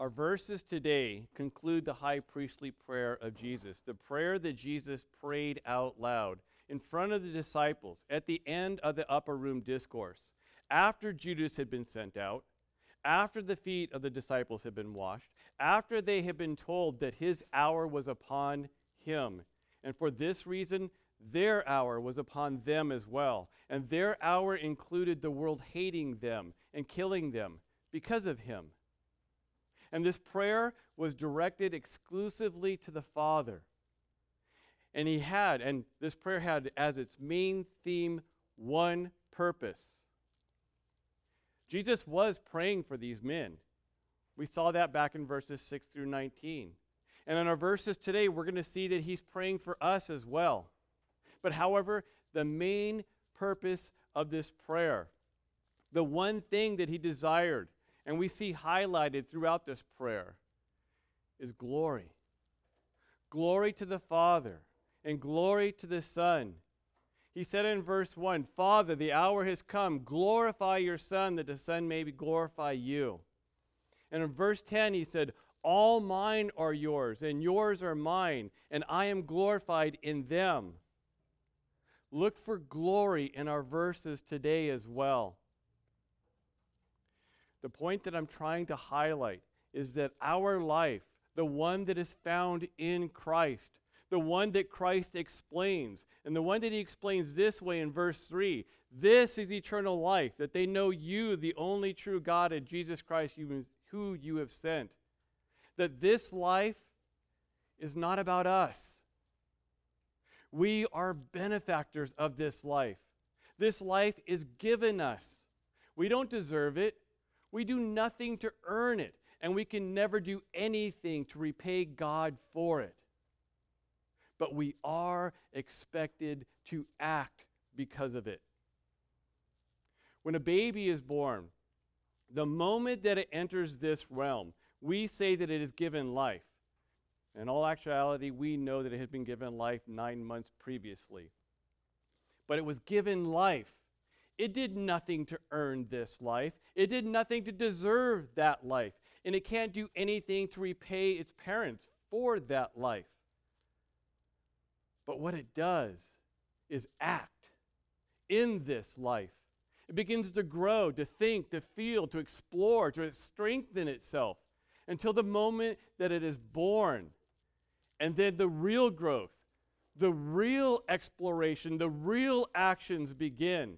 Our verses today conclude the high priestly prayer of Jesus, the prayer that Jesus prayed out loud in front of the disciples at the end of the upper room discourse, after Judas had been sent out, after the feet of the disciples had been washed, after they had been told that his hour was upon him. And for this reason, their hour was upon them as well. And their hour included the world hating them and killing them because of him. And this prayer was directed exclusively to the Father. And he had, and this prayer had as its main theme one purpose. Jesus was praying for these men. We saw that back in verses 6 through 19. And in our verses today, we're going to see that he's praying for us as well. But however, the main purpose of this prayer, the one thing that he desired, and we see highlighted throughout this prayer is glory. Glory to the Father and glory to the Son. He said in verse 1 Father, the hour has come. Glorify your Son, that the Son may glorify you. And in verse 10, he said, All mine are yours, and yours are mine, and I am glorified in them. Look for glory in our verses today as well. The point that I'm trying to highlight is that our life, the one that is found in Christ, the one that Christ explains, and the one that he explains this way in verse 3 this is eternal life, that they know you, the only true God, and Jesus Christ, who you have sent. That this life is not about us. We are benefactors of this life. This life is given us. We don't deserve it. We do nothing to earn it, and we can never do anything to repay God for it. But we are expected to act because of it. When a baby is born, the moment that it enters this realm, we say that it is given life. In all actuality, we know that it had been given life nine months previously. But it was given life it did nothing to earn this life, it did nothing to deserve that life, and it can't do anything to repay its parents for that life. But what it does is act in this life. It begins to grow, to think, to feel, to explore, to strengthen itself until the moment that it is born. And then the real growth, the real exploration, the real actions begin.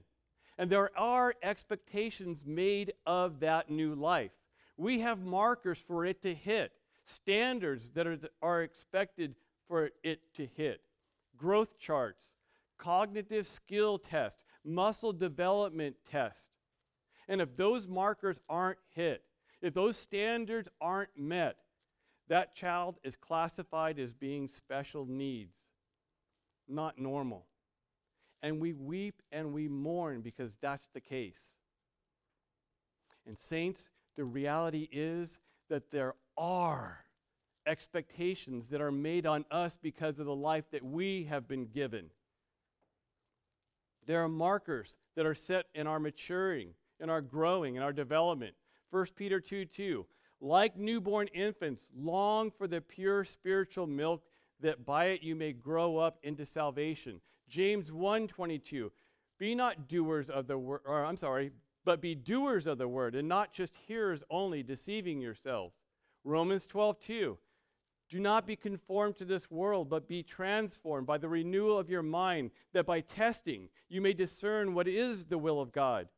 And there are expectations made of that new life. We have markers for it to hit, standards that are, are expected for it to hit, growth charts, cognitive skill test, muscle development test. And if those markers aren't hit, if those standards aren't met, that child is classified as being special needs, not normal and we weep and we mourn because that's the case. And, saints, the reality is that there are expectations that are made on us because of the life that we have been given. There are markers that are set in our maturing, in our growing, in our development. 1 Peter 2 2. Like newborn infants, long for the pure spiritual milk, that by it you may grow up into salvation. James 1:22 Be not doers of the word or I'm sorry, but be doers of the word and not just hearers only deceiving yourselves. Romans 12:2 Do not be conformed to this world, but be transformed by the renewal of your mind, that by testing you may discern what is the will of God,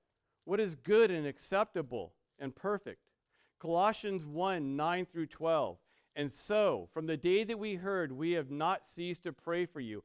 what is good and acceptable and perfect. Colossians 1 9 through 12. And so, from the day that we heard, we have not ceased to pray for you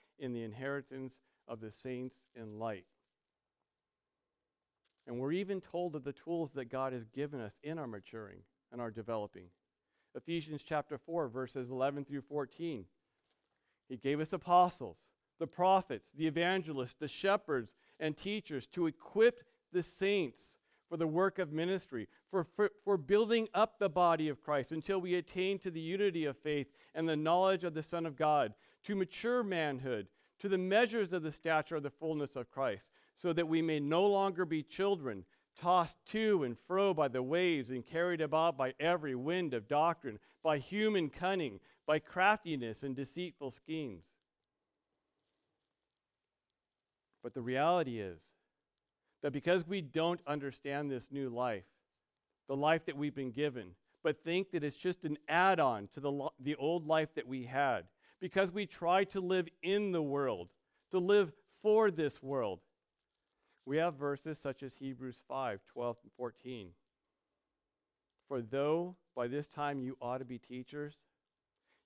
in the inheritance of the saints in light. And we're even told of the tools that God has given us in our maturing and our developing. Ephesians chapter 4, verses 11 through 14. He gave us apostles, the prophets, the evangelists, the shepherds, and teachers to equip the saints for the work of ministry, for, for, for building up the body of Christ until we attain to the unity of faith and the knowledge of the Son of God, to mature manhood, to the measures of the stature of the fullness of Christ, so that we may no longer be children, tossed to and fro by the waves and carried about by every wind of doctrine, by human cunning, by craftiness and deceitful schemes. But the reality is that because we don't understand this new life, the life that we've been given, but think that it's just an add on to the, the old life that we had, because we try to live in the world, to live for this world, we have verses such as Hebrews 5 12 and 14. For though by this time you ought to be teachers,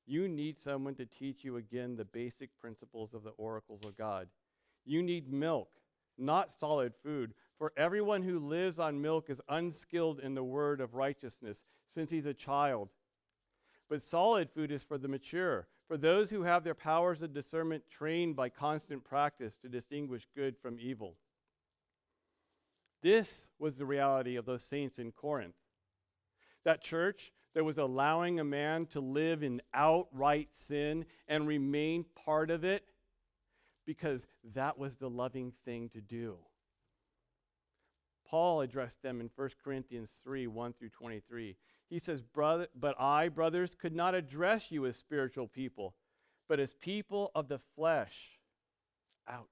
you need someone to teach you again the basic principles of the oracles of God. You need milk, not solid food, for everyone who lives on milk is unskilled in the word of righteousness, since he's a child. But solid food is for the mature, for those who have their powers of discernment trained by constant practice to distinguish good from evil. This was the reality of those saints in Corinth. That church that was allowing a man to live in outright sin and remain part of it because that was the loving thing to do. Paul addressed them in 1 Corinthians 3 1 through 23. He says, Brother, But I, brothers, could not address you as spiritual people, but as people of the flesh. Ouch.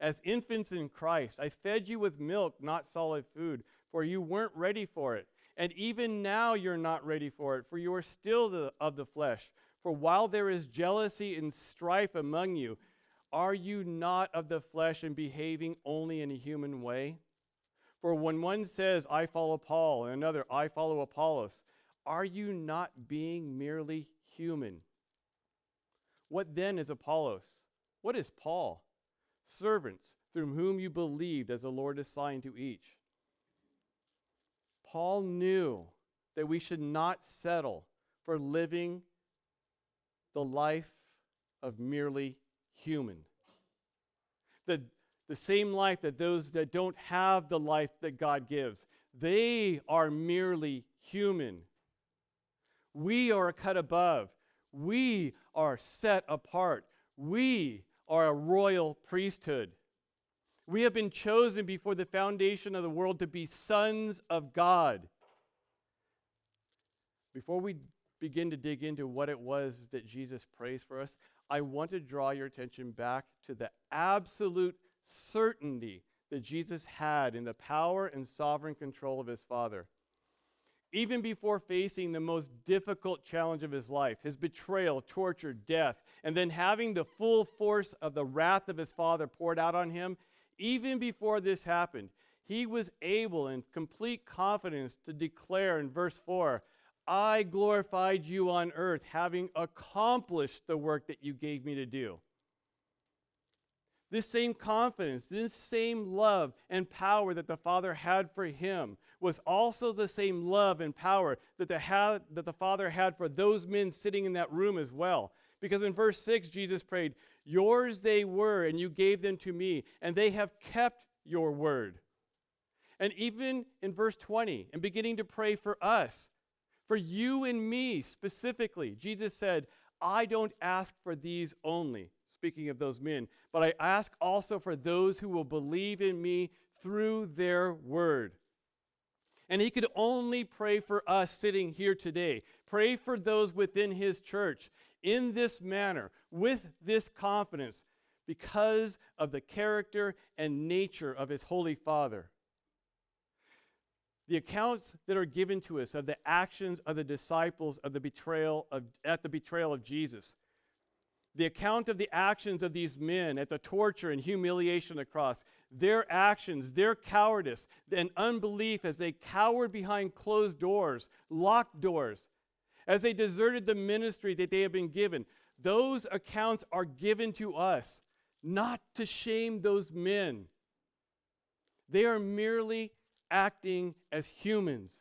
As infants in Christ, I fed you with milk, not solid food, for you weren't ready for it. And even now you're not ready for it, for you are still the, of the flesh. For while there is jealousy and strife among you, are you not of the flesh and behaving only in a human way? For when one says, I follow Paul, and another, I follow Apollos, are you not being merely human? What then is Apollos? What is Paul? servants through whom you believed as the Lord assigned to each. Paul knew that we should not settle for living the life of merely human. The, the same life that those that don't have the life that God gives, they are merely human. We are cut above. We are set apart. We are a royal priesthood. We have been chosen before the foundation of the world to be sons of God. Before we begin to dig into what it was that Jesus prays for us, I want to draw your attention back to the absolute certainty that Jesus had in the power and sovereign control of his Father even before facing the most difficult challenge of his life his betrayal, torture, death, and then having the full force of the wrath of his father poured out on him, even before this happened, he was able in complete confidence to declare in verse 4 I glorified you on earth, having accomplished the work that you gave me to do. This same confidence, this same love and power that the Father had for him was also the same love and power that the, that the Father had for those men sitting in that room as well. Because in verse 6, Jesus prayed, Yours they were, and you gave them to me, and they have kept your word. And even in verse 20, and beginning to pray for us, for you and me specifically, Jesus said, I don't ask for these only speaking of those men, but I ask also for those who will believe in me through their word. And he could only pray for us sitting here today. Pray for those within his church in this manner, with this confidence, because of the character and nature of his Holy Father. The accounts that are given to us of the actions of the disciples of the betrayal of, at the betrayal of Jesus the account of the actions of these men at the torture and humiliation of the cross, their actions, their cowardice, and unbelief as they cowered behind closed doors, locked doors, as they deserted the ministry that they had been given, those accounts are given to us not to shame those men. They are merely acting as humans.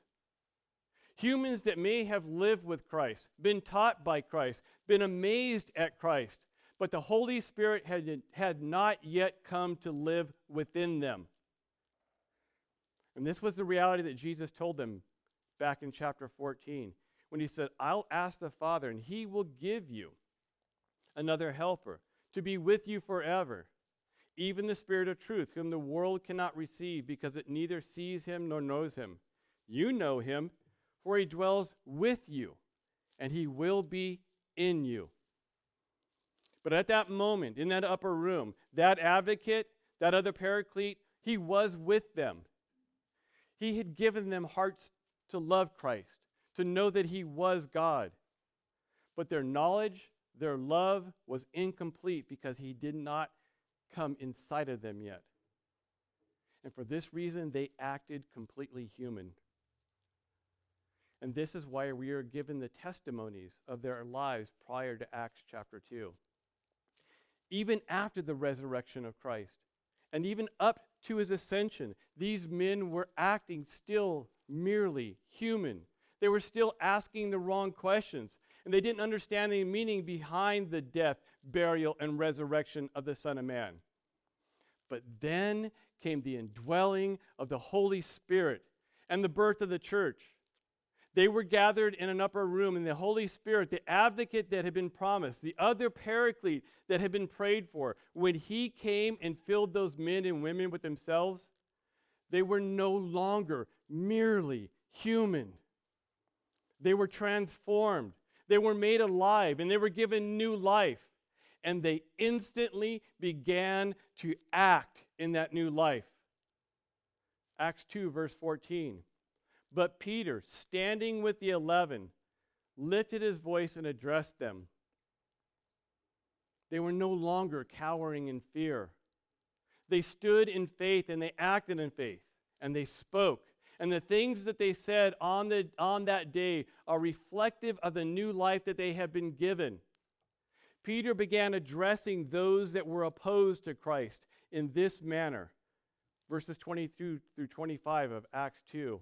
Humans that may have lived with Christ, been taught by Christ, been amazed at Christ, but the Holy Spirit had, had not yet come to live within them. And this was the reality that Jesus told them back in chapter 14 when he said, I'll ask the Father, and he will give you another helper to be with you forever, even the Spirit of truth, whom the world cannot receive because it neither sees him nor knows him. You know him, for he dwells with you, and he will be in you. But at that moment, in that upper room, that advocate, that other paraclete, he was with them. He had given them hearts to love Christ, to know that He was God. But their knowledge, their love was incomplete because He did not come inside of them yet. And for this reason, they acted completely human. And this is why we are given the testimonies of their lives prior to Acts chapter 2. Even after the resurrection of Christ, and even up to his ascension, these men were acting still merely human. They were still asking the wrong questions, and they didn't understand the meaning behind the death, burial, and resurrection of the Son of Man. But then came the indwelling of the Holy Spirit and the birth of the church. They were gathered in an upper room, and the Holy Spirit, the advocate that had been promised, the other paraclete that had been prayed for, when he came and filled those men and women with themselves, they were no longer merely human. They were transformed, they were made alive, and they were given new life. And they instantly began to act in that new life. Acts 2, verse 14. But Peter, standing with the eleven, lifted his voice and addressed them. They were no longer cowering in fear. They stood in faith and they acted in faith and they spoke. And the things that they said on, the, on that day are reflective of the new life that they have been given. Peter began addressing those that were opposed to Christ in this manner. Verses 22 through 25 of Acts 2.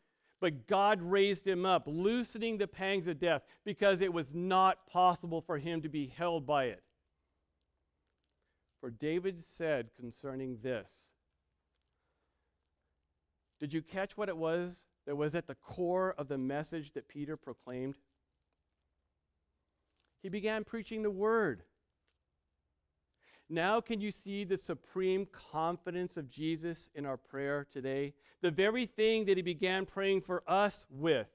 But God raised him up, loosening the pangs of death, because it was not possible for him to be held by it. For David said concerning this Did you catch what it was that was at the core of the message that Peter proclaimed? He began preaching the word. Now, can you see the supreme confidence of Jesus in our prayer today? The very thing that he began praying for us with.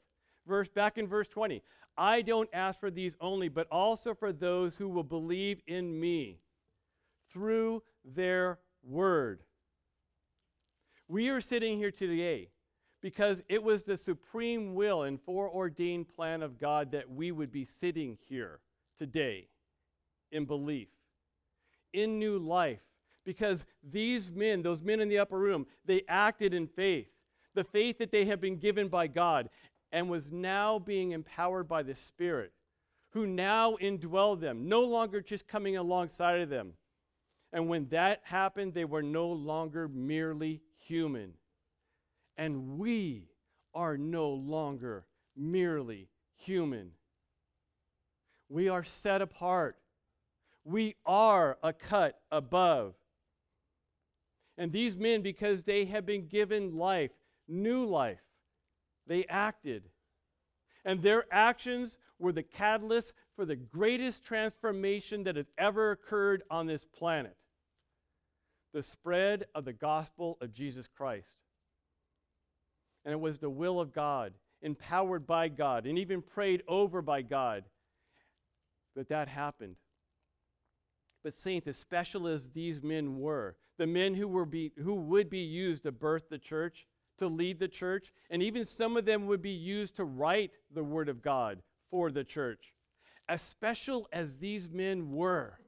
Verse back in verse 20. I don't ask for these only, but also for those who will believe in me through their word. We are sitting here today because it was the supreme will and foreordained plan of God that we would be sitting here today in belief in new life because these men, those men in the upper room, they acted in faith, the faith that they had been given by God and was now being empowered by the Spirit, who now indwelled them, no longer just coming alongside of them. And when that happened, they were no longer merely human. And we are no longer merely human. We are set apart we are a cut above. And these men, because they have been given life, new life, they acted. And their actions were the catalyst for the greatest transformation that has ever occurred on this planet the spread of the gospel of Jesus Christ. And it was the will of God, empowered by God, and even prayed over by God, that that happened. But, saints, as special as these men were, the men who, were be, who would be used to birth the church, to lead the church, and even some of them would be used to write the Word of God for the church. as special as these men were,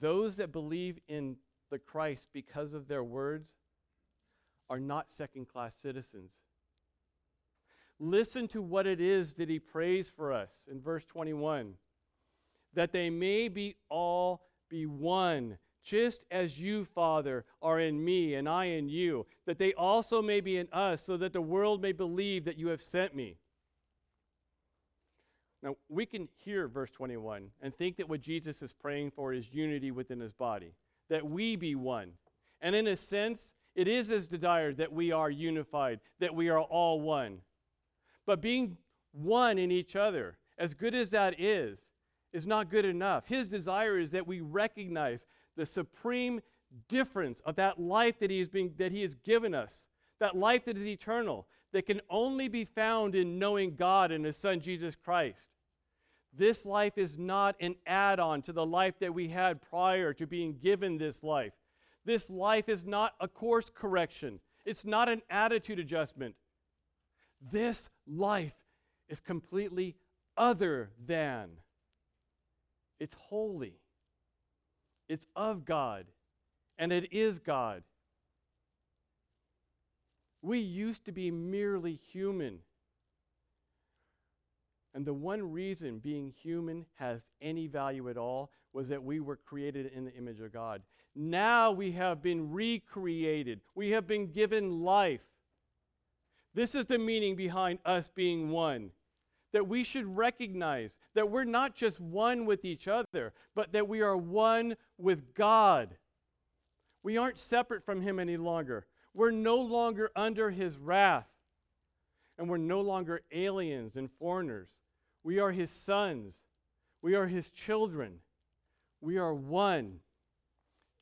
those that believe in the Christ because of their words are not second class citizens. Listen to what it is that he prays for us in verse 21 that they may be all be one, just as you, Father, are in me and I in you, that they also may be in us, so that the world may believe that you have sent me. Now, we can hear verse 21 and think that what Jesus is praying for is unity within his body, that we be one. And in a sense, it is his desire that we are unified, that we are all one. But being one in each other, as good as that is, is not good enough. His desire is that we recognize the supreme difference of that life that he, is being, that he has given us, that life that is eternal, that can only be found in knowing God and His Son Jesus Christ. This life is not an add on to the life that we had prior to being given this life. This life is not a course correction, it's not an attitude adjustment. This life is completely other than. It's holy. It's of God. And it is God. We used to be merely human. And the one reason being human has any value at all was that we were created in the image of God. Now we have been recreated, we have been given life. This is the meaning behind us being one. That we should recognize that we're not just one with each other, but that we are one with God. We aren't separate from Him any longer. We're no longer under his wrath. And we're no longer aliens and foreigners. We are his sons. We are his children. We are one.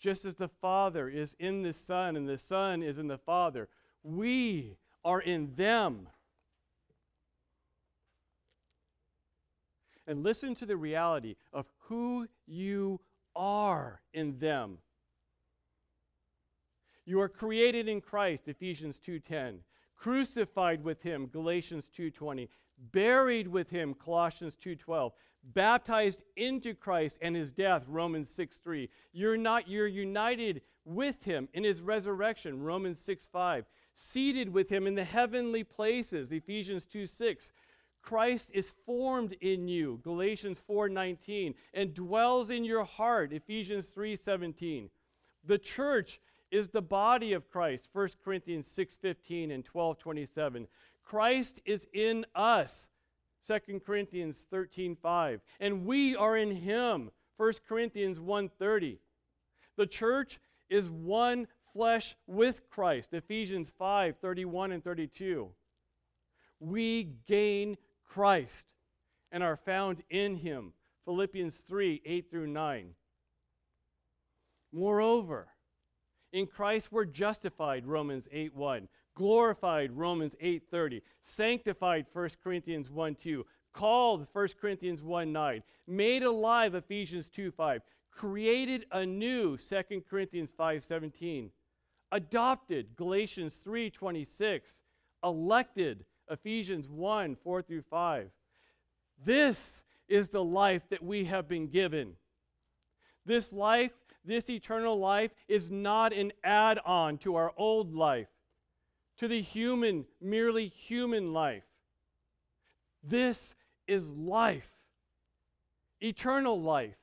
Just as the Father is in the Son and the Son is in the Father, we are in them. And listen to the reality of who you are in them. You are created in Christ, Ephesians 2:10. Crucified with him, Galatians 2:20. Buried with him, Colossians 2:12. Baptized into Christ and his death, Romans 6:3. You're not you're united with him in his resurrection, Romans 6:5. Seated with him in the heavenly places, Ephesians 2:6. Christ is formed in you, Galatians 4:19, and dwells in your heart, Ephesians 3:17. The church is the body of Christ, 1 Corinthians 6:15 and 12:27. Christ is in us, 2 Corinthians 13:5, and we are in him, 1 Corinthians 1:30. The church is one flesh with Christ, Ephesians 5:31 and 32. We gain Christ and are found in him, Philippians 3 8 through 9. Moreover, in Christ we're justified, Romans 8 1. Glorified, Romans 8 30. Sanctified, 1 Corinthians 1 2. Called, 1 Corinthians 1 9. Made alive, Ephesians 2 5. Created anew, 2 Corinthians 5 17. Adopted, Galatians 3 26. Elected, Ephesians 1 4 through 5. This is the life that we have been given. This life this eternal life is not an add on to our old life, to the human, merely human life. This is life, eternal life.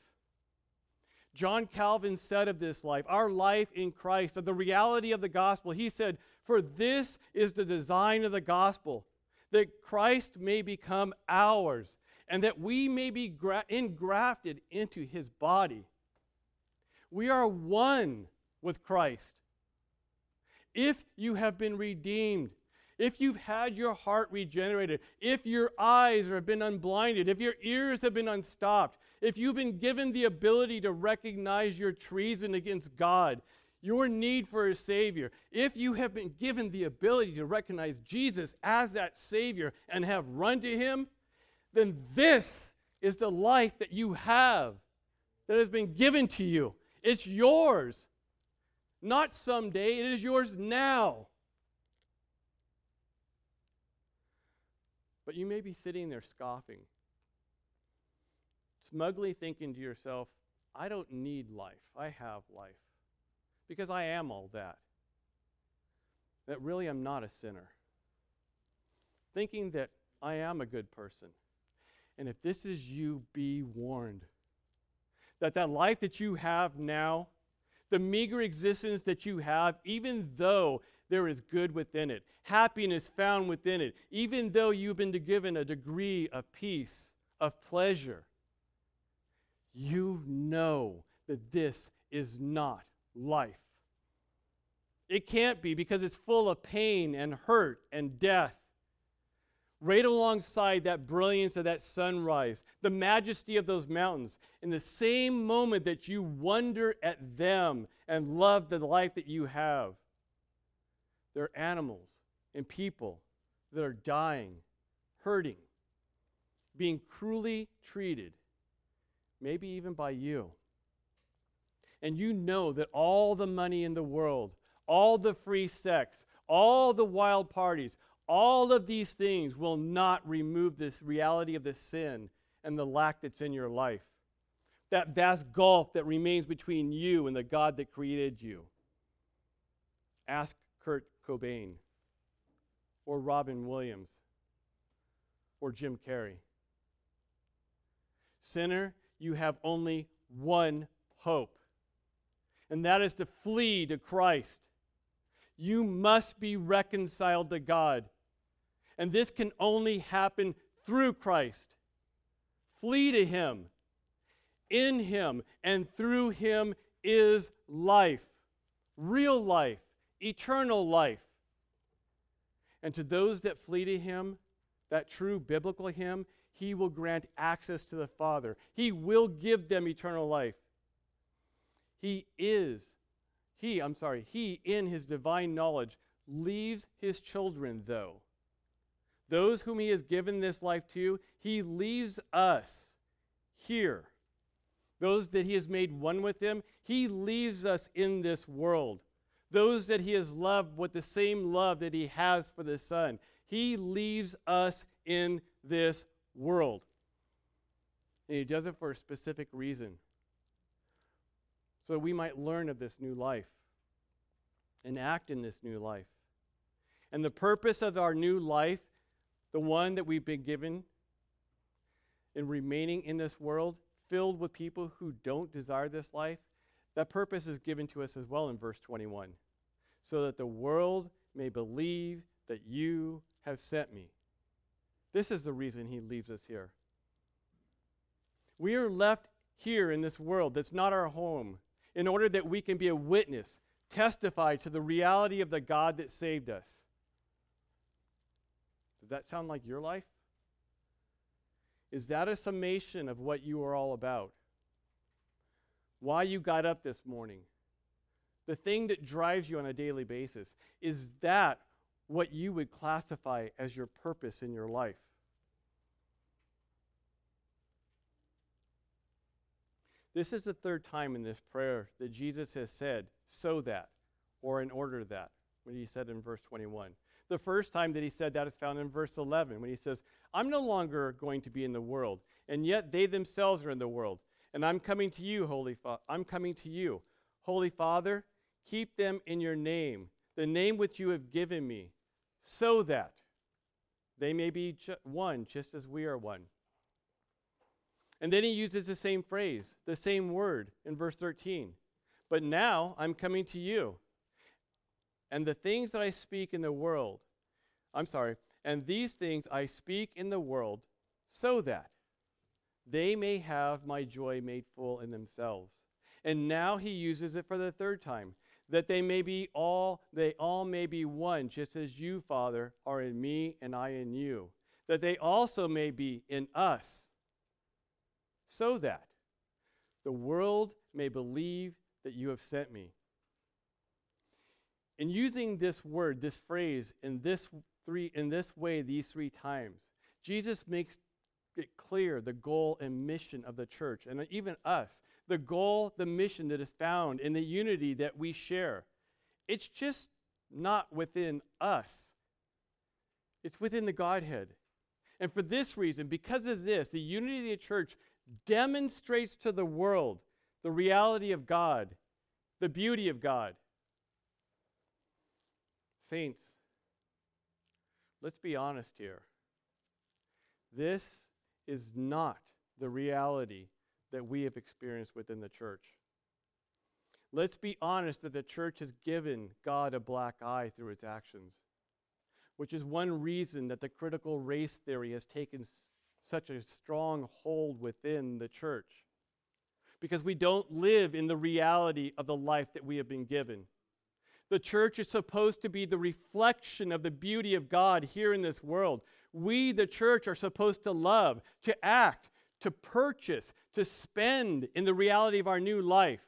John Calvin said of this life, our life in Christ, of the reality of the gospel, he said, For this is the design of the gospel, that Christ may become ours, and that we may be gra- engrafted into his body we are one with Christ. If you have been redeemed, if you've had your heart regenerated, if your eyes have been unblinded, if your ears have been unstopped, if you've been given the ability to recognize your treason against God, your need for a Savior, if you have been given the ability to recognize Jesus as that Savior and have run to Him, then this is the life that you have that has been given to you. It's yours. Not someday, it is yours now. But you may be sitting there scoffing. smugly thinking to yourself, I don't need life. I have life. Because I am all that. That really I'm not a sinner. Thinking that I am a good person. And if this is you, be warned that that life that you have now, the meager existence that you have, even though there is good within it, happiness found within it, even though you've been given a degree of peace, of pleasure, you know that this is not life. It can't be because it's full of pain and hurt and death. Right alongside that brilliance of that sunrise, the majesty of those mountains, in the same moment that you wonder at them and love the life that you have, there are animals and people that are dying, hurting, being cruelly treated maybe even by you. And you know that all the money in the world, all the free sex, all the wild parties, all of these things will not remove this reality of the sin and the lack that's in your life. That vast gulf that remains between you and the God that created you. Ask Kurt Cobain, or Robin Williams, or Jim Carrey. Sinner, you have only one hope, and that is to flee to Christ. You must be reconciled to God, and this can only happen through Christ. Flee to Him. In Him and through Him is life, real life, eternal life. And to those that flee to Him, that true biblical Him, he will grant access to the Father. He will give them eternal life. He is, he, I'm sorry, he in his divine knowledge leaves his children, though. Those whom he has given this life to, he leaves us here. Those that he has made one with him, he leaves us in this world. Those that he has loved with the same love that he has for the Son, he leaves us in this world. And he does it for a specific reason. So that we might learn of this new life and act in this new life. And the purpose of our new life, the one that we've been given in remaining in this world, filled with people who don't desire this life, that purpose is given to us as well in verse 21. So that the world may believe that you have sent me. This is the reason he leaves us here. We are left here in this world that's not our home in order that we can be a witness, testify to the reality of the God that saved us. Does that sound like your life? Is that a summation of what you are all about? Why you got up this morning? The thing that drives you on a daily basis? Is that what you would classify as your purpose in your life. This is the third time in this prayer that Jesus has said, so that, or in order that, when he said in verse 21. The first time that he said that is found in verse 11, when he says, I'm no longer going to be in the world, and yet they themselves are in the world. And I'm coming to you, Holy Father. I'm coming to you. Holy Father, keep them in your name, the name which you have given me, so that they may be one, just as we are one. And then he uses the same phrase, the same word in verse 13. But now I'm coming to you. And the things that I speak in the world, I'm sorry, and these things I speak in the world so that they may have my joy made full in themselves. And now he uses it for the third time that they may be all they all may be one just as you father are in me and i in you that they also may be in us so that the world may believe that you have sent me in using this word this phrase in this three in this way these three times jesus makes it clear the goal and mission of the church and even us the goal, the mission that is found in the unity that we share. It's just not within us, it's within the Godhead. And for this reason, because of this, the unity of the church demonstrates to the world the reality of God, the beauty of God. Saints, let's be honest here. This is not the reality that we have experienced within the church. Let's be honest that the church has given God a black eye through its actions, which is one reason that the critical race theory has taken such a strong hold within the church. Because we don't live in the reality of the life that we have been given. The church is supposed to be the reflection of the beauty of God here in this world. We, the church, are supposed to love, to act, to purchase, to spend in the reality of our new life.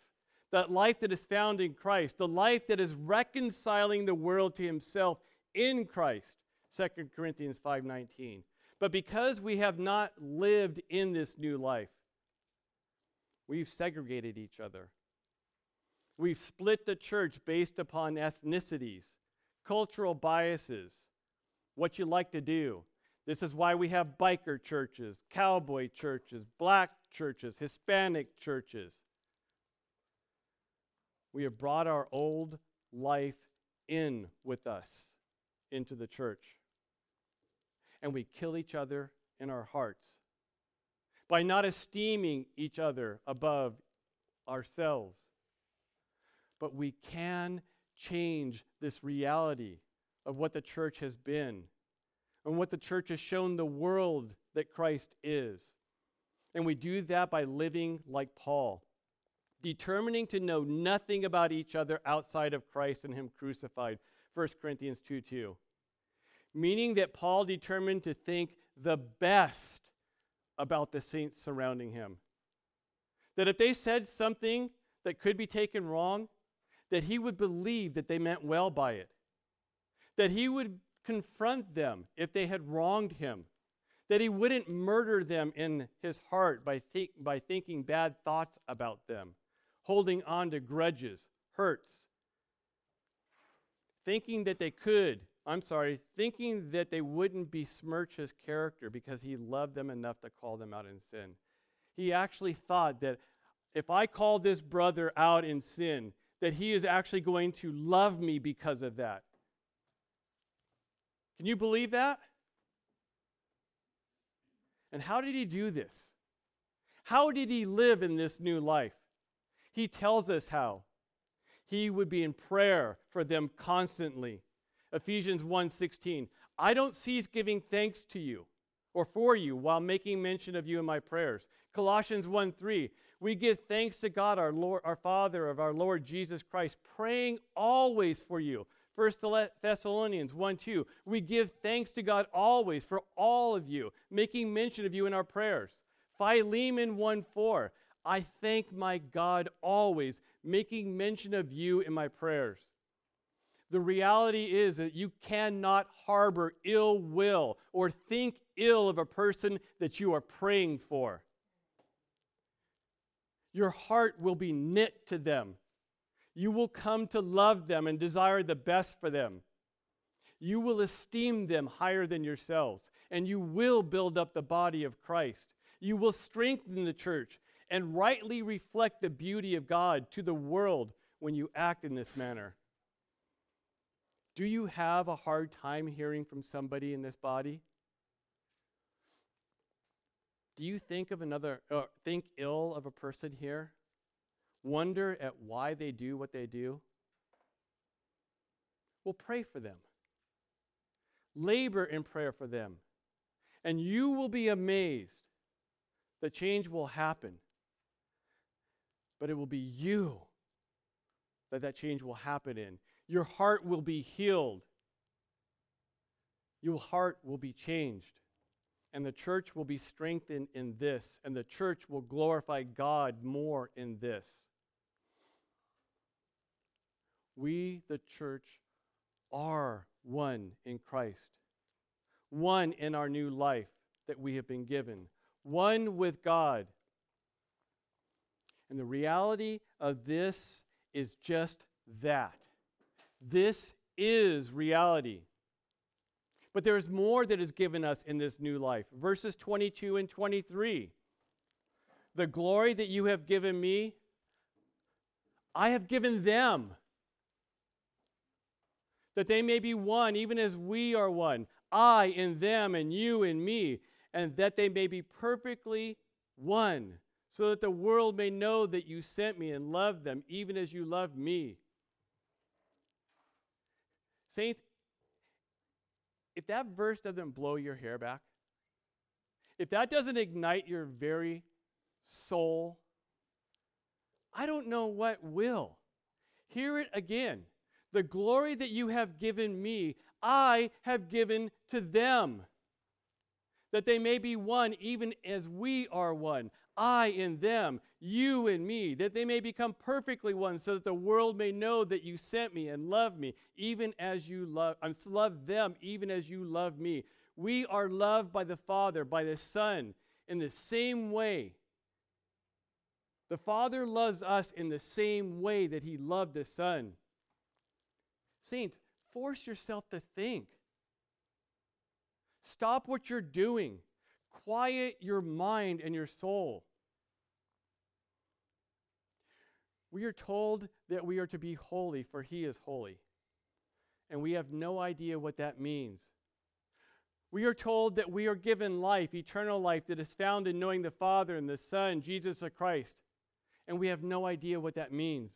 That life that is found in Christ, the life that is reconciling the world to himself in Christ. 2 Corinthians 5:19. But because we have not lived in this new life, we've segregated each other. We've split the church based upon ethnicities, cultural biases, what you like to do. This is why we have biker churches, cowboy churches, black churches, Hispanic churches. We have brought our old life in with us into the church. And we kill each other in our hearts by not esteeming each other above ourselves. But we can change this reality of what the church has been and what the church has shown the world that Christ is. And we do that by living like Paul, determining to know nothing about each other outside of Christ and Him crucified. 1 Corinthians 2 2. Meaning that Paul determined to think the best about the saints surrounding him. That if they said something that could be taken wrong, that he would believe that they meant well by it. That he would confront them if they had wronged him. That he wouldn't murder them in his heart by, by thinking bad thoughts about them, holding on to grudges, hurts, thinking that they could, I'm sorry, thinking that they wouldn't besmirch his character because he loved them enough to call them out in sin. He actually thought that if I call this brother out in sin, that he is actually going to love me because of that. Can you believe that? And how did he do this? How did he live in this new life? He tells us how. He would be in prayer for them constantly. Ephesians 1:16. I don't cease giving thanks to you or for you while making mention of you in my prayers. Colossians 1:3. We give thanks to God our Lord our Father of our Lord Jesus Christ, praying always for you. 1 Thessalonians 1 2. We give thanks to God always for all of you, making mention of you in our prayers. Philemon 1 4. I thank my God always, making mention of you in my prayers. The reality is that you cannot harbor ill will or think ill of a person that you are praying for. Your heart will be knit to them. You will come to love them and desire the best for them. You will esteem them higher than yourselves, and you will build up the body of Christ. You will strengthen the church and rightly reflect the beauty of God to the world when you act in this manner. Do you have a hard time hearing from somebody in this body? Do you think of another, uh, think ill of a person here? Wonder at why they do what they do? Well, pray for them. Labor in prayer for them. And you will be amazed that change will happen. But it will be you that that change will happen in. Your heart will be healed. Your heart will be changed. And the church will be strengthened in this. And the church will glorify God more in this. We, the church, are one in Christ, one in our new life that we have been given, one with God. And the reality of this is just that. This is reality. But there is more that is given us in this new life. Verses 22 and 23. The glory that you have given me, I have given them, that they may be one, even as we are one. I in them, and you in me, and that they may be perfectly one, so that the world may know that you sent me and loved them, even as you loved me. Saints, if that verse doesn't blow your hair back, if that doesn't ignite your very soul, I don't know what will. Hear it again. The glory that you have given me, I have given to them, that they may be one even as we are one. I in them, you in me, that they may become perfectly one, so that the world may know that you sent me and loved me, even as you love, I'm love them, even as you love me. We are loved by the Father, by the Son, in the same way. The Father loves us in the same way that He loved the Son. Saints, force yourself to think. Stop what you're doing. Quiet your mind and your soul. We are told that we are to be holy, for He is holy. And we have no idea what that means. We are told that we are given life, eternal life, that is found in knowing the Father and the Son, Jesus the Christ. And we have no idea what that means.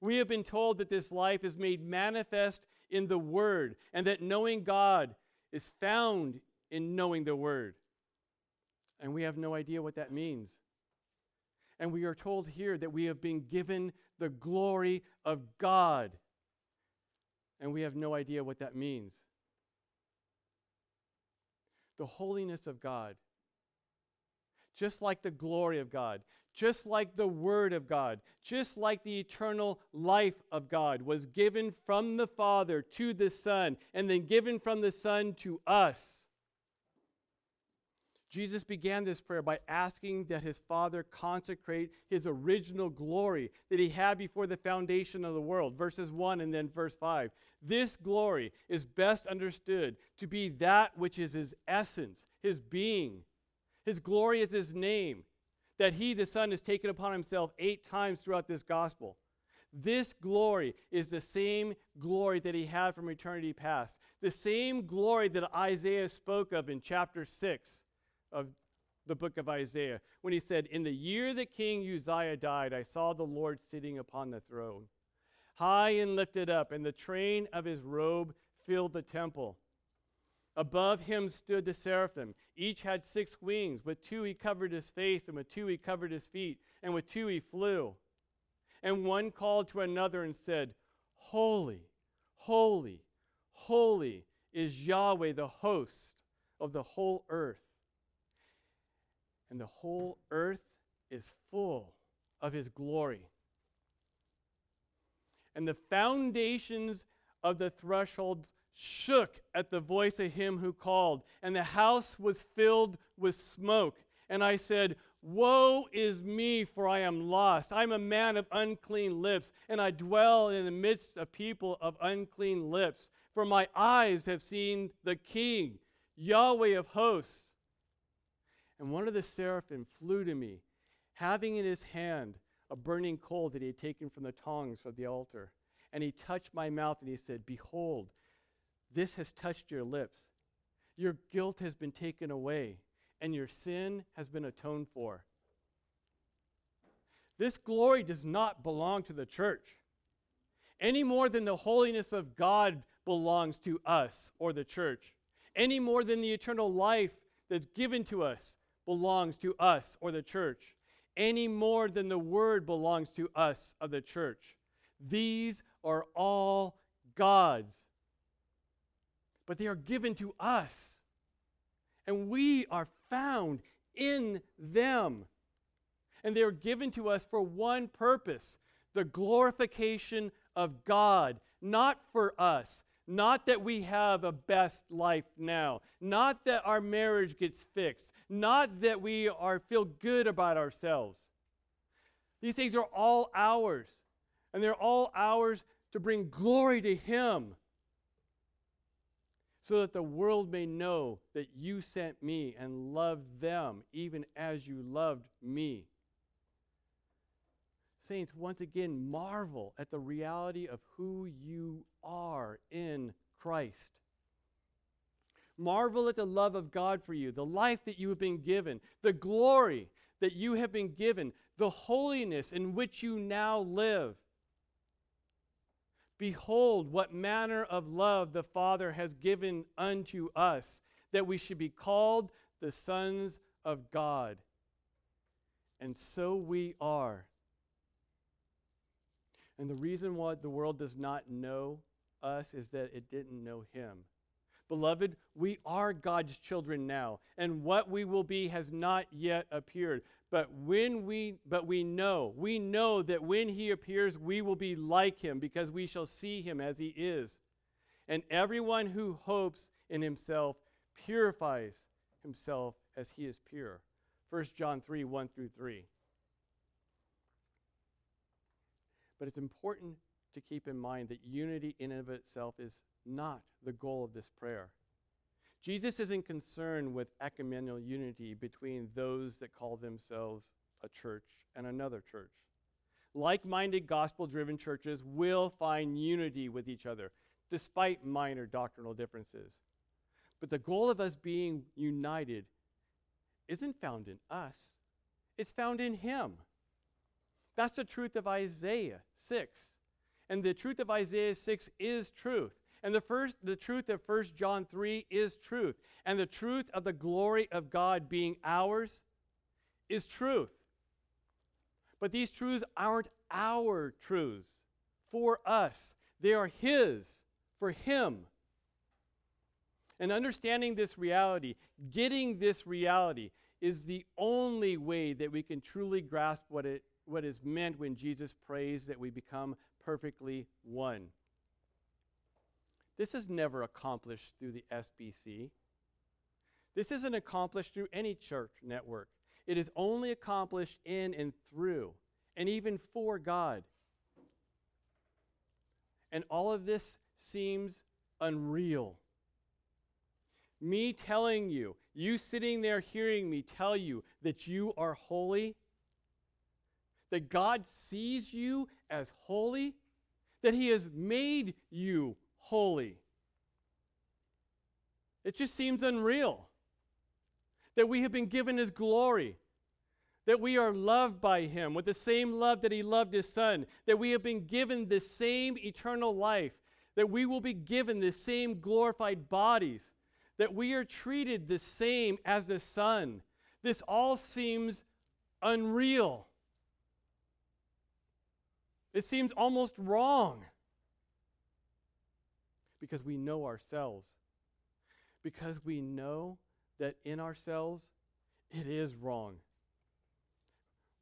We have been told that this life is made manifest in the Word, and that knowing God is found in knowing the Word. And we have no idea what that means. And we are told here that we have been given the glory of God. And we have no idea what that means. The holiness of God, just like the glory of God, just like the Word of God, just like the eternal life of God was given from the Father to the Son, and then given from the Son to us. Jesus began this prayer by asking that his Father consecrate his original glory that he had before the foundation of the world. Verses 1 and then verse 5. This glory is best understood to be that which is his essence, his being. His glory is his name that he, the Son, has taken upon himself eight times throughout this gospel. This glory is the same glory that he had from eternity past, the same glory that Isaiah spoke of in chapter 6 of the book of Isaiah, when he said, In the year that King Uzziah died, I saw the Lord sitting upon the throne, high and lifted up, and the train of his robe filled the temple. Above him stood the seraphim. Each had six wings. With two he covered his face, and with two he covered his feet, and with two he flew. And one called to another and said, Holy, holy, holy is Yahweh, the host of the whole earth. And the whole earth is full of his glory. And the foundations of the thresholds shook at the voice of him who called, and the house was filled with smoke. And I said, Woe is me, for I am lost. I'm a man of unclean lips, and I dwell in the midst of people of unclean lips. For my eyes have seen the King, Yahweh of hosts. And one of the seraphim flew to me, having in his hand a burning coal that he had taken from the tongs of the altar. And he touched my mouth, and he said, Behold, this has touched your lips. Your guilt has been taken away, and your sin has been atoned for. This glory does not belong to the church any more than the holiness of God belongs to us or the church, any more than the eternal life that's given to us belongs to us or the church, any more than the word belongs to us of the church. These are all God's but they are given to us. And we are found in them. And they are given to us for one purpose the glorification of God, not for us, not that we have a best life now, not that our marriage gets fixed, not that we are feel good about ourselves. These things are all ours, and they're all ours to bring glory to Him. so that the world may know that you sent me and loved them even as you loved me. Saints, once again, marvel at the reality of who you are in Christ. Marvel at the love of God for you, the life that you have been given, the glory that you have been given, the holiness in which you now live. Behold, what manner of love the Father has given unto us, that we should be called the sons of God. And so we are. And the reason why the world does not know us is that it didn't know Him. Beloved, we are God's children now, and what we will be has not yet appeared. But when we but we know, we know that when he appears we will be like him because we shall see him as he is. And everyone who hopes in himself purifies himself as he is pure. 1 John 3 1 through 3. But it's important to keep in mind that unity in and of itself is not the goal of this prayer. Jesus isn't concerned with ecumenical unity between those that call themselves a church and another church. Like minded, gospel driven churches will find unity with each other, despite minor doctrinal differences. But the goal of us being united isn't found in us, it's found in Him. That's the truth of Isaiah 6. And the truth of Isaiah 6 is truth. And the first the truth of 1 John 3 is truth. And the truth of the glory of God being ours is truth. But these truths aren't our truths for us. They are his for him. And understanding this reality, getting this reality, is the only way that we can truly grasp what, it, what is meant when Jesus prays that we become perfectly one. This is never accomplished through the SBC. This isn't accomplished through any church network. It is only accomplished in and through, and even for God. And all of this seems unreal. Me telling you, you sitting there hearing me tell you that you are holy, that God sees you as holy, that He has made you holy. It just seems unreal that we have been given His glory, that we are loved by Him with the same love that He loved His Son, that we have been given the same eternal life, that we will be given the same glorified bodies, that we are treated the same as the Son. This all seems unreal. It seems almost wrong because we know ourselves. Because we know that in ourselves it is wrong.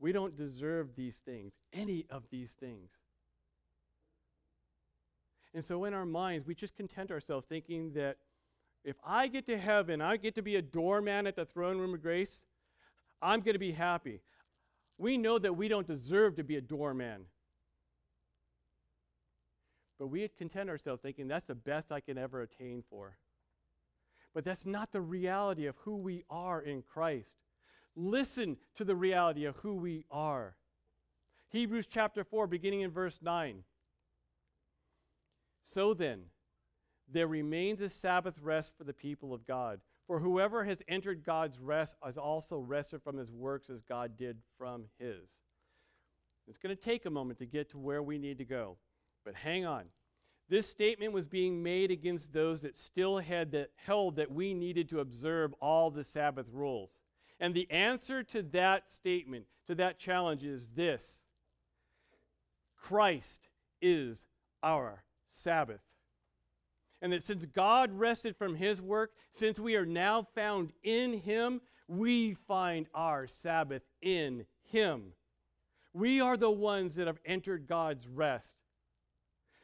We don't deserve these things, any of these things. And so in our minds, we just content ourselves thinking that if I get to heaven, I get to be a doorman at the throne room of grace, I'm going to be happy. We know that we don't deserve to be a doorman. But we content ourselves thinking that's the best I can ever attain for. But that's not the reality of who we are in Christ. Listen to the reality of who we are. Hebrews chapter 4, beginning in verse 9. So then, there remains a Sabbath rest for the people of God. For whoever has entered God's rest has also rested from his works as God did from his. It's going to take a moment to get to where we need to go. But hang on. This statement was being made against those that still had that held that we needed to observe all the Sabbath rules. And the answer to that statement, to that challenge, is this Christ is our Sabbath. And that since God rested from his work, since we are now found in him, we find our Sabbath in him. We are the ones that have entered God's rest.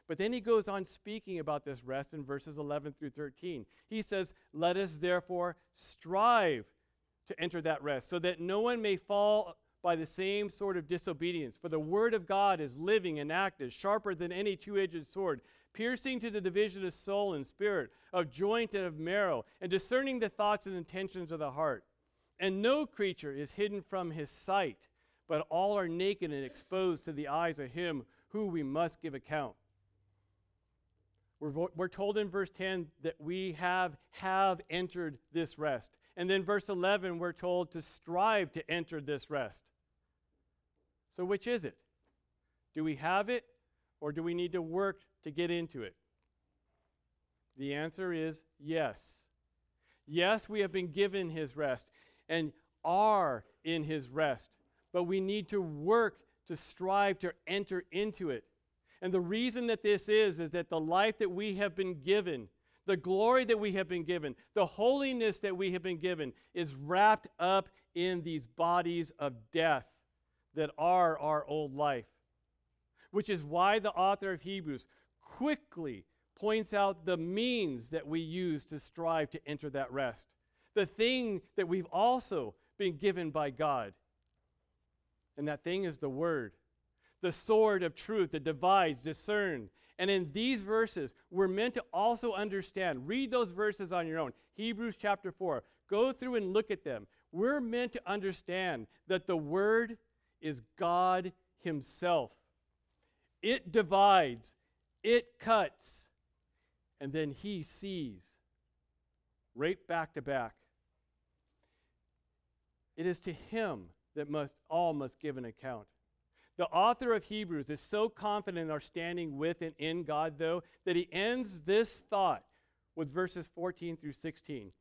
But then he goes on speaking about this rest in verses 11 through 13. He says, Let us therefore strive to enter that rest, so that no one may fall by the same sort of disobedience. For the word of God is living and active, sharper than any two edged sword, piercing to the division of soul and spirit, of joint and of marrow, and discerning the thoughts and intentions of the heart. And no creature is hidden from his sight, but all are naked and exposed to the eyes of him who we must give account. We're, we're told in verse 10 that we have, have entered this rest. And then verse 11, we're told to strive to enter this rest. So, which is it? Do we have it, or do we need to work to get into it? The answer is yes. Yes, we have been given his rest and are in his rest, but we need to work to strive to enter into it. And the reason that this is, is that the life that we have been given, the glory that we have been given, the holiness that we have been given, is wrapped up in these bodies of death that are our old life. Which is why the author of Hebrews quickly points out the means that we use to strive to enter that rest. The thing that we've also been given by God. And that thing is the Word the sword of truth that divides, discerns. And in these verses, we're meant to also understand. Read those verses on your own. Hebrews chapter 4. Go through and look at them. We're meant to understand that the Word is God Himself. It divides, it cuts, and then He sees right back to back. It is to Him that must all must give an account. The author of Hebrews is so confident in our standing with and in God, though, that he ends this thought with verses 14 through 16.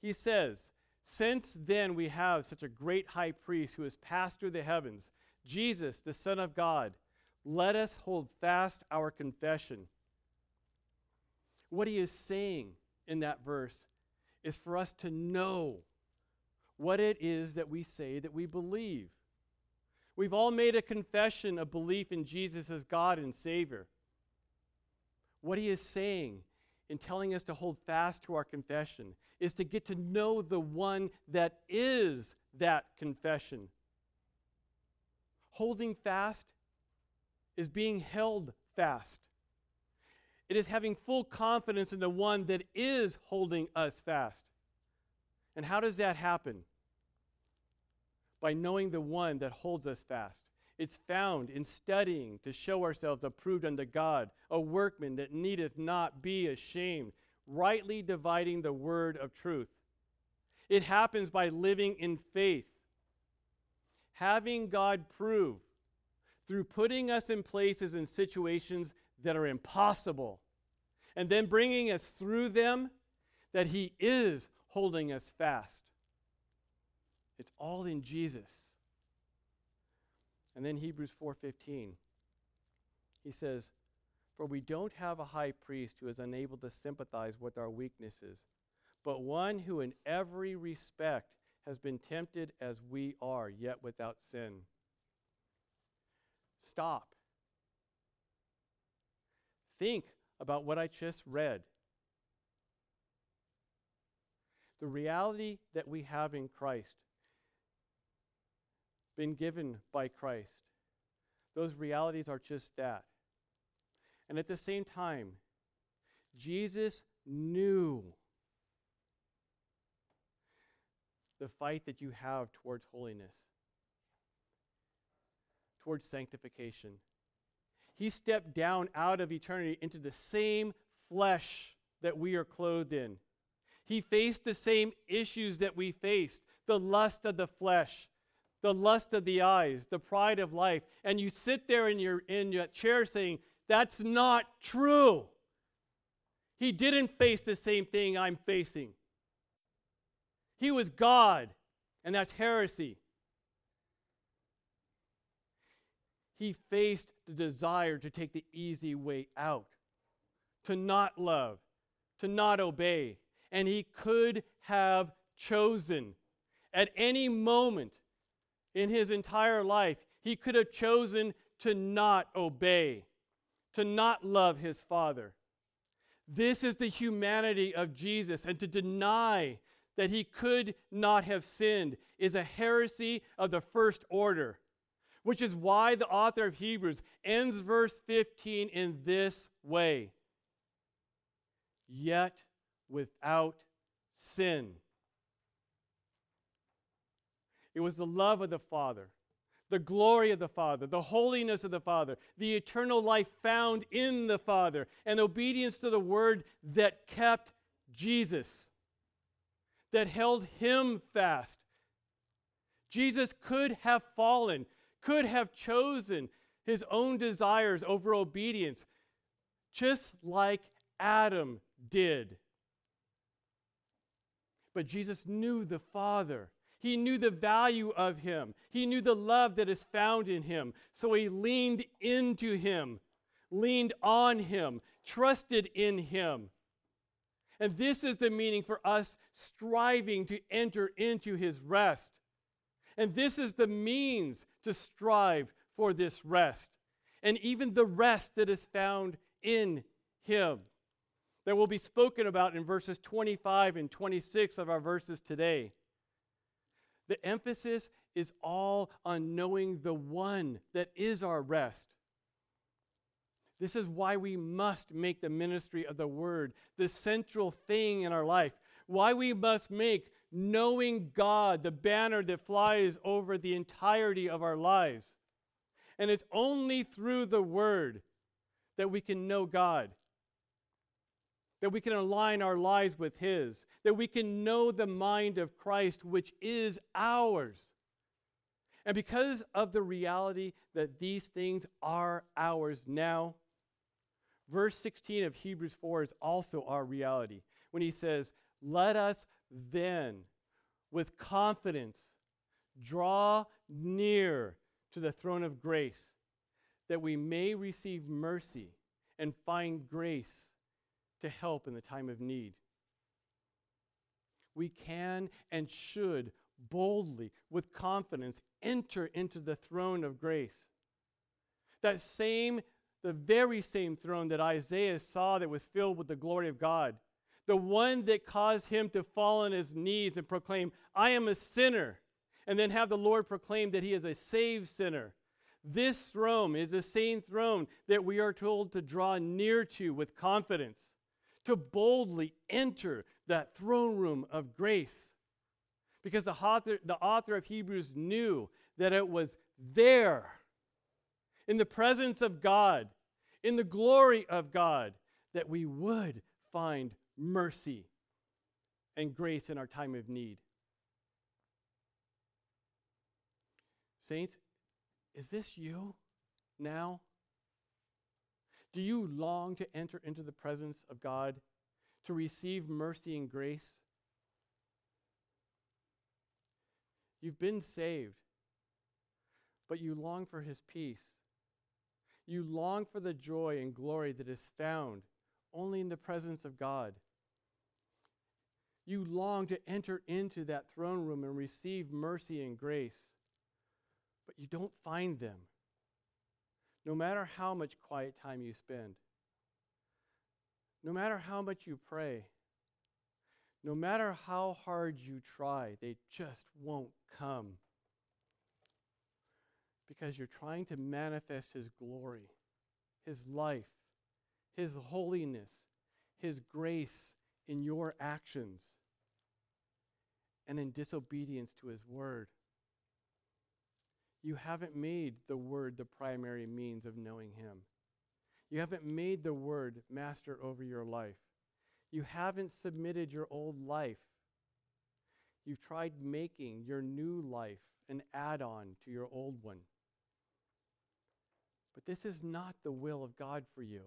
He says, Since then we have such a great high priest who has passed through the heavens, Jesus, the Son of God, let us hold fast our confession. What he is saying in that verse is for us to know what it is that we say that we believe. We've all made a confession of belief in Jesus as God and Savior. What he is saying in telling us to hold fast to our confession is to get to know the one that is that confession. Holding fast is being held fast. It is having full confidence in the one that is holding us fast. And how does that happen? By knowing the one that holds us fast. It's found in studying to show ourselves approved unto God, a workman that needeth not be ashamed, rightly dividing the word of truth. It happens by living in faith, having God prove through putting us in places and situations that are impossible, and then bringing us through them that He is holding us fast. It's all in Jesus. And then Hebrews 4:15. He says, "For we don't have a high priest who is unable to sympathize with our weaknesses, but one who in every respect has been tempted as we are, yet without sin." Stop. Think about what I just read. The reality that we have in Christ been given by Christ. Those realities are just that. And at the same time, Jesus knew the fight that you have towards holiness, towards sanctification. He stepped down out of eternity into the same flesh that we are clothed in. He faced the same issues that we faced the lust of the flesh, the lust of the eyes, the pride of life, and you sit there in your, in your chair saying, That's not true. He didn't face the same thing I'm facing. He was God, and that's heresy. He faced the desire to take the easy way out, to not love, to not obey. And he could have chosen at any moment in his entire life, he could have chosen to not obey, to not love his Father. This is the humanity of Jesus, and to deny that he could not have sinned is a heresy of the first order, which is why the author of Hebrews ends verse 15 in this way Yet without sin. It was the love of the Father, the glory of the Father, the holiness of the Father, the eternal life found in the Father, and obedience to the Word that kept Jesus that held him fast. Jesus could have fallen, could have chosen his own desires over obedience, just like Adam did. But Jesus knew the Father. He knew the value of him. He knew the love that is found in him. So he leaned into him, leaned on him, trusted in him. And this is the meaning for us striving to enter into his rest. And this is the means to strive for this rest. And even the rest that is found in him. That will be spoken about in verses 25 and 26 of our verses today. The emphasis is all on knowing the one that is our rest. This is why we must make the ministry of the word the central thing in our life. Why we must make knowing God the banner that flies over the entirety of our lives. And it's only through the word that we can know God, that we can align our lives with His, that we can know the mind of Christ, which is ours. And because of the reality that these things are ours now, Verse 16 of Hebrews 4 is also our reality when he says, Let us then with confidence draw near to the throne of grace that we may receive mercy and find grace to help in the time of need. We can and should boldly, with confidence, enter into the throne of grace. That same the very same throne that Isaiah saw that was filled with the glory of God, the one that caused him to fall on his knees and proclaim, I am a sinner, and then have the Lord proclaim that he is a saved sinner. This throne is the same throne that we are told to draw near to with confidence, to boldly enter that throne room of grace. Because the author, the author of Hebrews knew that it was there in the presence of God, in the glory of God, that we would find mercy and grace in our time of need. Saints, is this you now? Do you long to enter into the presence of God to receive mercy and grace? You've been saved, but you long for his peace. You long for the joy and glory that is found only in the presence of God. You long to enter into that throne room and receive mercy and grace, but you don't find them. No matter how much quiet time you spend, no matter how much you pray, no matter how hard you try, they just won't come because you're trying to manifest His glory, His life, His holiness, His grace in your actions and in disobedience to His word. You haven't made the word the primary means of knowing Him. You haven't made the word master over your life. You haven't submitted your old life. You've tried making your new life an add on to your old one. But this is not the will of God for you.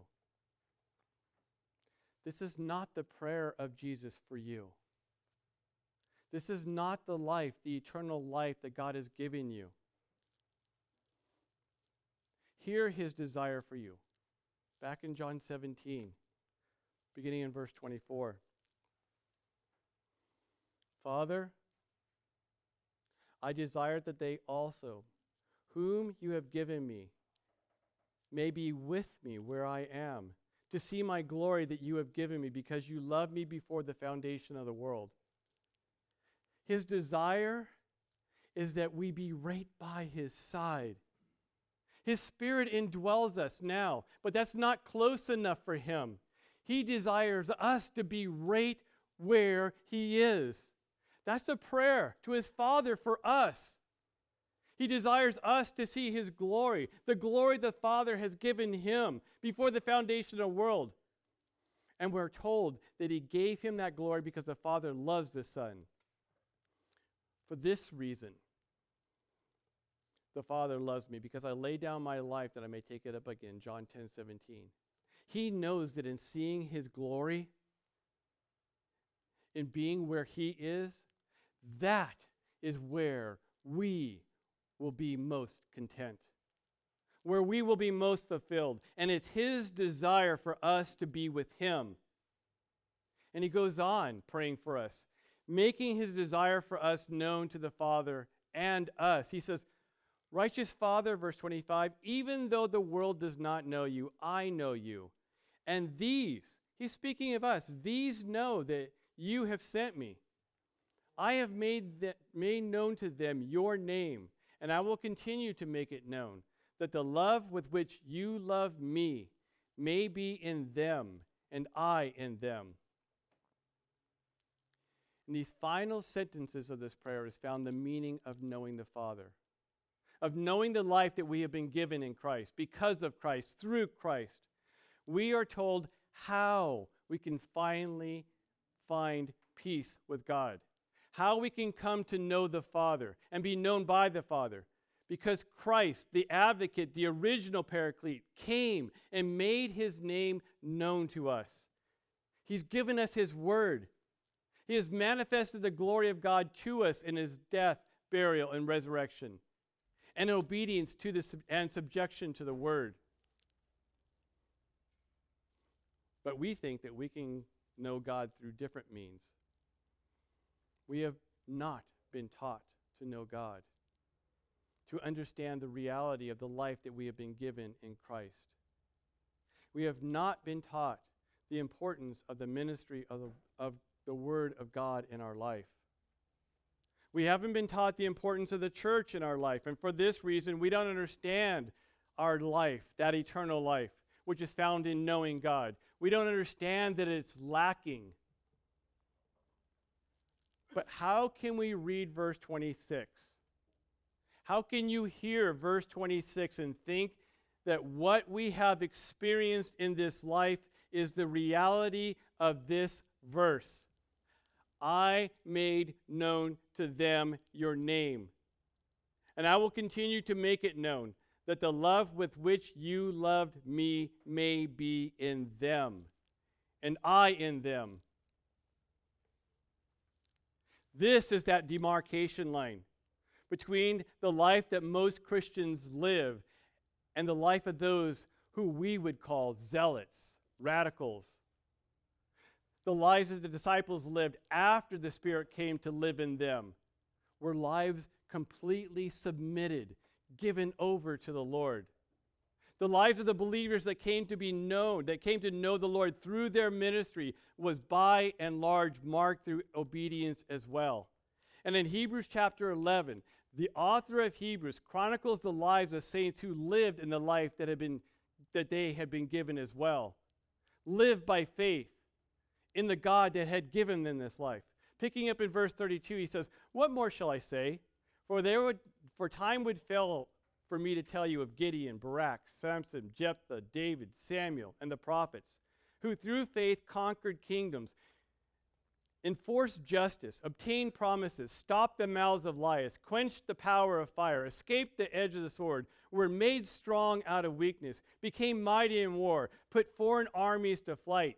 This is not the prayer of Jesus for you. This is not the life, the eternal life that God has given you. Hear his desire for you. Back in John 17, beginning in verse 24. Father, I desire that they also, whom you have given me, may be with me where I am, to see my glory that you have given me, because you loved me before the foundation of the world. His desire is that we be right by His side. His Spirit indwells us now, but that's not close enough for Him. He desires us to be right where He is. That's a prayer to His Father for us. He desires us to see His glory, the glory the Father has given Him before the foundation of the world. And we're told that He gave Him that glory because the Father loves the Son. For this reason, the Father loves me because I lay down my life that I may take it up again. John 10 17. He knows that in seeing His glory, in being where He is, that is where we will be most content, where we will be most fulfilled. And it's His desire for us to be with Him. And He goes on praying for us, making His desire for us known to the Father and us. He says, Righteous Father, verse 25, even though the world does not know you, I know you. And these, he's speaking of us, these know that you have sent me. I have made, that, made known to them your name, and I will continue to make it known, that the love with which you love me may be in them, and I in them. In these final sentences of this prayer is found the meaning of knowing the Father of knowing the life that we have been given in Christ, because of Christ, through Christ, we are told how we can finally find peace with God, how we can come to know the Father and be known by the Father. Because Christ, the advocate, the original paraclete, came and made his name known to us. He's given us his word. He has manifested the glory of God to us in his death, burial, and resurrection and obedience to the and subjection to the word. But we think that we can know God through different means. We have not been taught to know God, to understand the reality of the life that we have been given in Christ. We have not been taught the importance of the ministry of the, of the Word of God in our life. We haven't been taught the importance of the church in our life. And for this reason, we don't understand our life, that eternal life, which is found in knowing God. We don't understand that it's lacking. But how can we read verse 26? How can you hear verse 26 and think that what we have experienced in this life is the reality of this verse? I made known to them your name. And I will continue to make it known that the love with which you loved me may be in them, and I in them. This is that demarcation line between the life that most Christians live and the life of those who we would call zealots, radicals, the lives that the disciples lived after the Spirit came to live in them were lives completely submitted, given over to the Lord. The lives of the believers that came to be known, that came to know the Lord through their ministry, was by and large marked through obedience as well. And in Hebrews chapter 11, the author of Hebrews chronicles the lives of saints who lived in the life that had been that they had been given as well. Lived by faith, in the God that had given them this life. Picking up in verse 32, he says, What more shall I say? For there would for time would fail for me to tell you of Gideon, Barak, Samson, Jephthah, David, Samuel, and the prophets, who through faith conquered kingdoms, enforced justice, obtained promises, stopped the mouths of liars, quenched the power of fire, escaped the edge of the sword, were made strong out of weakness, became mighty in war, put foreign armies to flight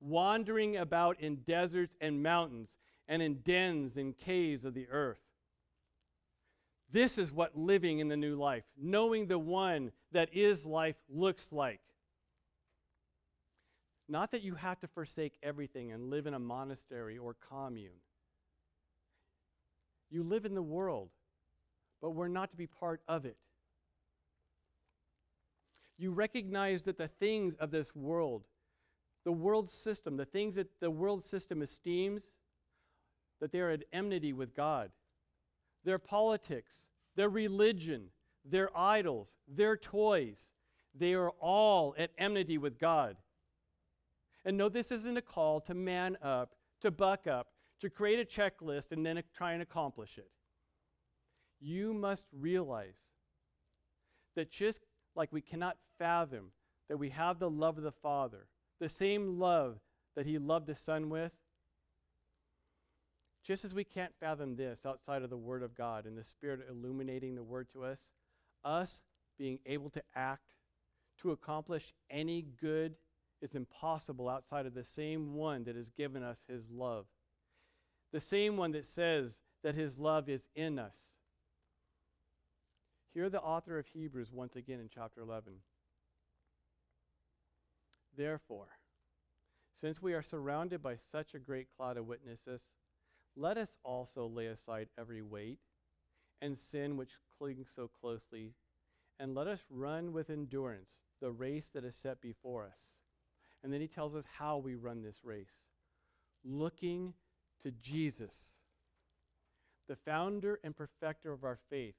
wandering about in deserts and mountains, and in dens and caves of the earth. This is what living in the new life, knowing the one that is life, looks like. Not that you have to forsake everything and live in a monastery or commune. You live in the world, but we're not to be part of it. You recognize that the things of this world, the world system, the things that the world system esteems, that they are at enmity with God. Their politics, their religion, their idols, their toys, they are all at enmity with God. And no, this isn't a call to man up, to buck up, to create a checklist and then try and accomplish it. You must realize that just like we cannot fathom that we have the love of the Father, the same love that He loved the Son with, just as we can't fathom this outside of the Word of God and the Spirit illuminating the Word to us, us being able to act to accomplish any good is impossible outside of the same one that has given us his love. The same one that says that his love is in us. Hear the author of Hebrews once again in chapter 11. Therefore, since we are surrounded by such a great cloud of witnesses, let us also lay aside every weight and sin which clings so closely, and let us run with endurance the race that is set before us and then he tells us how we run this race looking to Jesus, the founder and perfecter of our faith,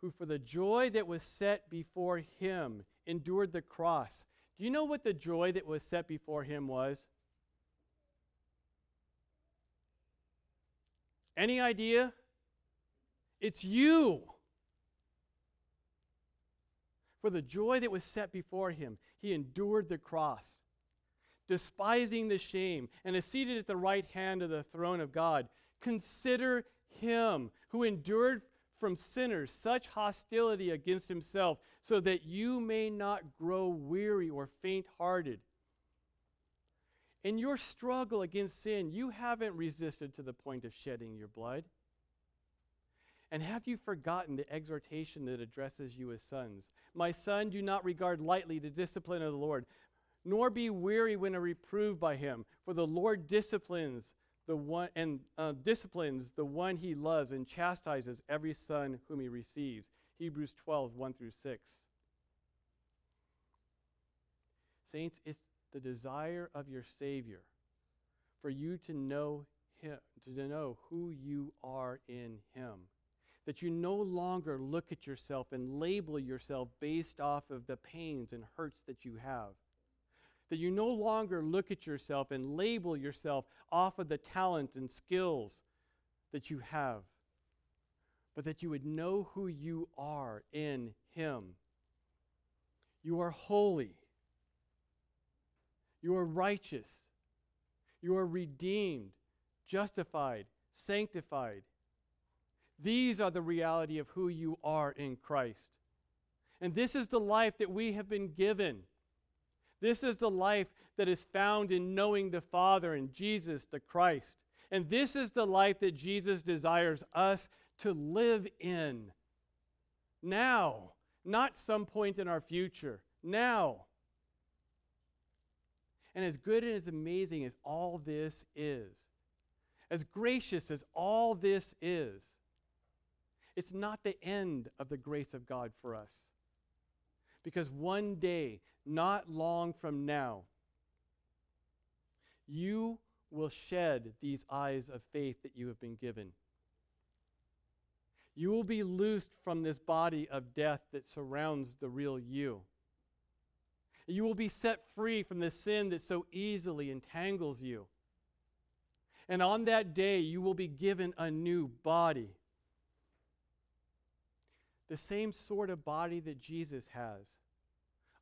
who for the joy that was set before him endured the cross. Do you know what the joy that was set before him was? Any idea? It's you. For the joy that was set before him, he endured the cross despising the shame, and is seated at the right hand of the throne of God. Consider him who endured from sinners such hostility against himself, so that you may not grow weary or faint hearted. In your struggle against sin, you haven't resisted to the point of shedding your blood. And have you forgotten the exhortation that addresses you as sons? My son, do not regard lightly the discipline of the Lord, nor be weary when reproved by him, for the Lord disciplines the one and uh, disciplines the one he loves and chastises every son whom he receives. Hebrews 12, 1 through 6. Saints, it's the desire of your Savior for you to know him, to know who you are in him. That you no longer look at yourself and label yourself based off of the pains and hurts that you have that you no longer look at yourself and label yourself off of the talent and skills that you have, but that you would know who you are in Him. You are holy. You are righteous. You are redeemed, justified, sanctified. These are the reality of who you are in Christ. And this is the life that we have been given. This is the life that is found in knowing the Father and Jesus the Christ. And this is the life that Jesus desires us to live in now, not some point in our future. Now. And as good and as amazing as all this is, as gracious as all this is, it's not the end of the grace of God for us. Because one day not long from now, you will shed these eyes of faith that you have been given. You will be loosed from this body of death that surrounds the real you. You will be set free from the sin that so easily entangles you. And on that day, you will be given a new body. The same sort of body that Jesus has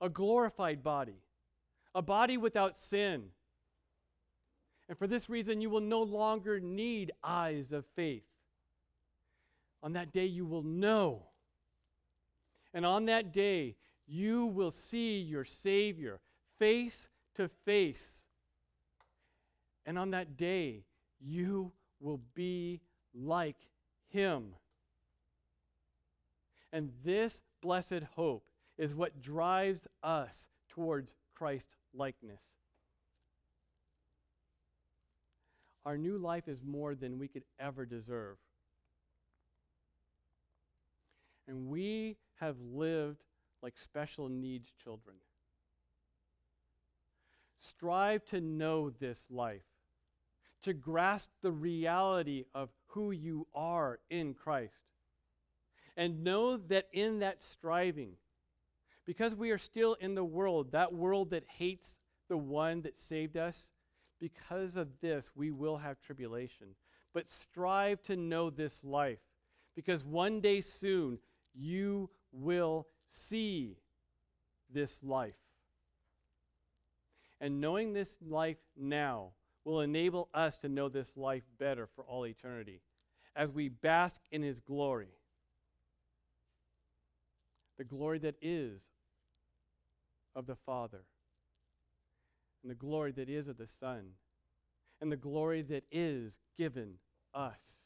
a glorified body, a body without sin. And for this reason, you will no longer need eyes of faith. On that day, you will know. And on that day, you will see your Savior face to face. And on that day, you will be like him. And this blessed hope is what drives us towards Christ likeness. Our new life is more than we could ever deserve. And we have lived like special needs children. Strive to know this life, to grasp the reality of who you are in Christ. And know that in that striving, because we are still in the world, that world that hates the one that saved us, because of this, we will have tribulation. But strive to know this life, because one day soon you will see this life. And knowing this life now will enable us to know this life better for all eternity as we bask in his glory. The glory that is of the Father, and the glory that is of the Son, and the glory that is given us.